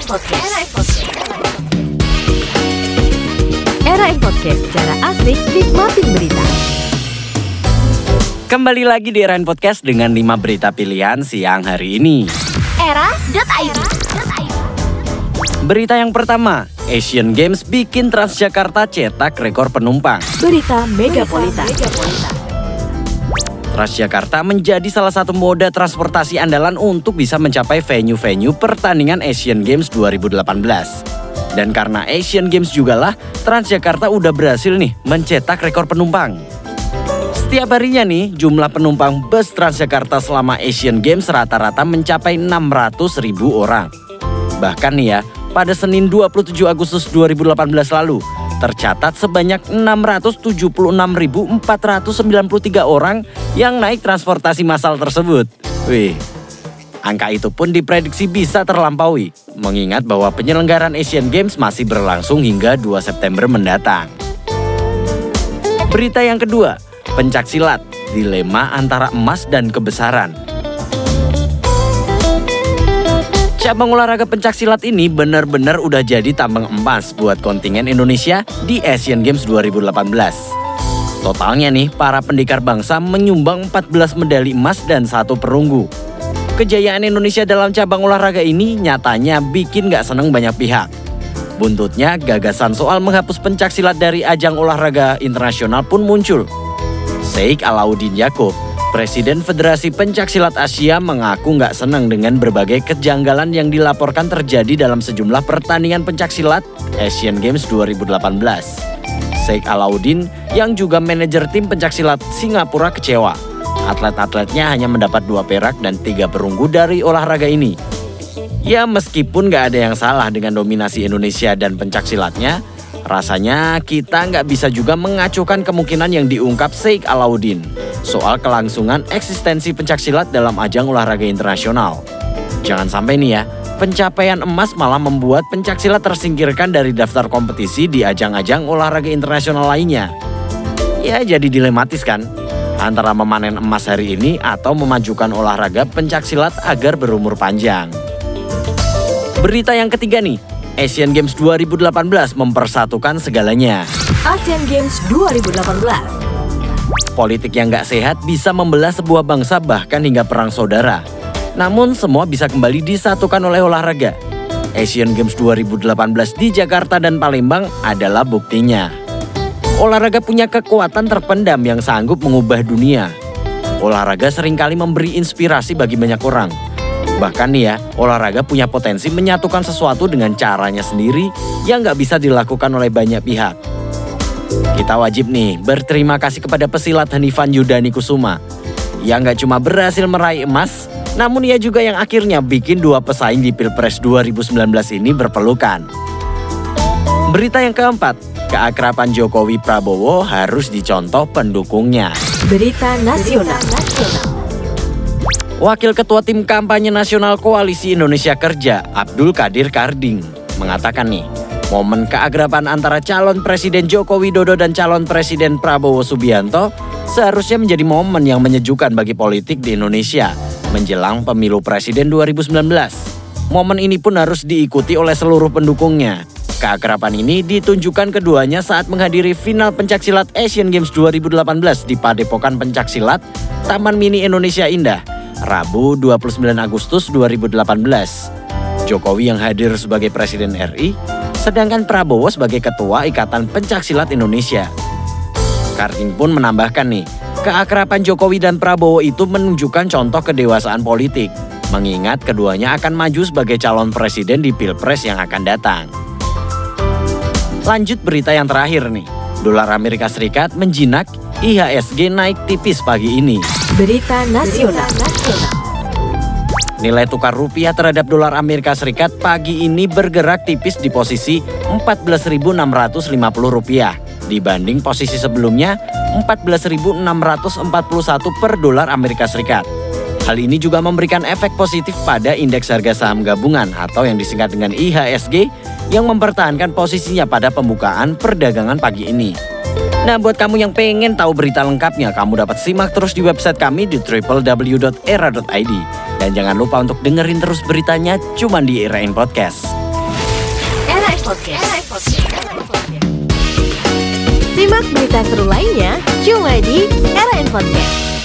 Era Podcast. Era Podcast. Cara asik nikmatin berita. Kembali lagi di Rain Podcast dengan 5 berita pilihan siang hari ini. Era.id. Berita yang pertama, Asian Games bikin Transjakarta cetak rekor penumpang. Berita Megapolitan. Transjakarta menjadi salah satu moda transportasi andalan untuk bisa mencapai venue-venue pertandingan Asian Games 2018. Dan karena Asian Games juga lah, Transjakarta udah berhasil nih mencetak rekor penumpang. Setiap harinya nih, jumlah penumpang bus Transjakarta selama Asian Games rata-rata mencapai 600 ribu orang. Bahkan nih ya, pada Senin 27 Agustus 2018 lalu, tercatat sebanyak 676.493 orang yang naik transportasi massal tersebut. Wih, angka itu pun diprediksi bisa terlampaui, mengingat bahwa penyelenggaraan Asian Games masih berlangsung hingga 2 September mendatang. Berita yang kedua, pencak silat, dilema antara emas dan kebesaran. Cabang olahraga pencak silat ini benar-benar udah jadi tambang emas buat kontingen Indonesia di Asian Games 2018. Totalnya nih, para pendekar bangsa menyumbang 14 medali emas dan satu perunggu. Kejayaan Indonesia dalam cabang olahraga ini nyatanya bikin gak seneng banyak pihak. Buntutnya, gagasan soal menghapus pencak silat dari ajang olahraga internasional pun muncul. Sheikh Alauddin Yaakob, Presiden Federasi Pencak Silat Asia mengaku nggak senang dengan berbagai kejanggalan yang dilaporkan terjadi dalam sejumlah pertandingan pencak silat Asian Games 2018. Sheikh Alauddin yang juga manajer tim pencak silat Singapura kecewa. Atlet-atletnya hanya mendapat dua perak dan tiga perunggu dari olahraga ini. Ya meskipun nggak ada yang salah dengan dominasi Indonesia dan pencak silatnya, rasanya kita nggak bisa juga mengacuhkan kemungkinan yang diungkap Sheikh Alauddin soal kelangsungan eksistensi pencak silat dalam ajang olahraga internasional. Jangan sampai nih ya, pencapaian emas malah membuat pencak silat tersingkirkan dari daftar kompetisi di ajang-ajang olahraga internasional lainnya. Ya jadi dilematis kan? Antara memanen emas hari ini atau memajukan olahraga pencak silat agar berumur panjang. Berita yang ketiga nih, Asian Games 2018 mempersatukan segalanya. Asian Games 2018. Politik yang gak sehat bisa membelah sebuah bangsa bahkan hingga perang saudara. Namun semua bisa kembali disatukan oleh olahraga. Asian Games 2018 di Jakarta dan Palembang adalah buktinya. Olahraga punya kekuatan terpendam yang sanggup mengubah dunia. Olahraga sering kali memberi inspirasi bagi banyak orang. Bahkan nih ya, olahraga punya potensi menyatukan sesuatu dengan caranya sendiri yang nggak bisa dilakukan oleh banyak pihak. Kita wajib nih berterima kasih kepada pesilat Hanifan Yudani Kusuma yang nggak cuma berhasil meraih emas, namun ia juga yang akhirnya bikin dua pesaing di Pilpres 2019 ini berpelukan. Berita yang keempat, keakraban Jokowi Prabowo harus dicontoh pendukungnya. Berita Nasional. Wakil Ketua Tim Kampanye Nasional Koalisi Indonesia Kerja, Abdul Kadir Karding, mengatakan nih, momen keagraban antara calon Presiden Joko Widodo dan calon Presiden Prabowo Subianto seharusnya menjadi momen yang menyejukkan bagi politik di Indonesia menjelang pemilu Presiden 2019. Momen ini pun harus diikuti oleh seluruh pendukungnya. Keakraban ini ditunjukkan keduanya saat menghadiri final pencaksilat Asian Games 2018 di Padepokan Pencaksilat, Taman Mini Indonesia Indah, Rabu 29 Agustus 2018. Jokowi yang hadir sebagai Presiden RI, sedangkan Prabowo sebagai Ketua Ikatan Pencaksilat Indonesia. Karting pun menambahkan nih, keakraban Jokowi dan Prabowo itu menunjukkan contoh kedewasaan politik, mengingat keduanya akan maju sebagai calon presiden di Pilpres yang akan datang. Lanjut berita yang terakhir nih, dolar Amerika Serikat menjinak, IHSG naik tipis pagi ini. Berita Nasional. Nilai tukar rupiah terhadap dolar Amerika Serikat pagi ini bergerak tipis di posisi 14.650 rupiah dibanding posisi sebelumnya 14.641 per dolar Amerika Serikat. Hal ini juga memberikan efek positif pada indeks harga saham gabungan atau yang disingkat dengan IHSG yang mempertahankan posisinya pada pembukaan perdagangan pagi ini. Nah, buat kamu yang pengen tahu berita lengkapnya, kamu dapat simak terus di website kami di www.era.id. Dan jangan lupa untuk dengerin terus beritanya cuma di Erain Podcast. Podcast. Simak berita seru lainnya cuma di Era Podcast.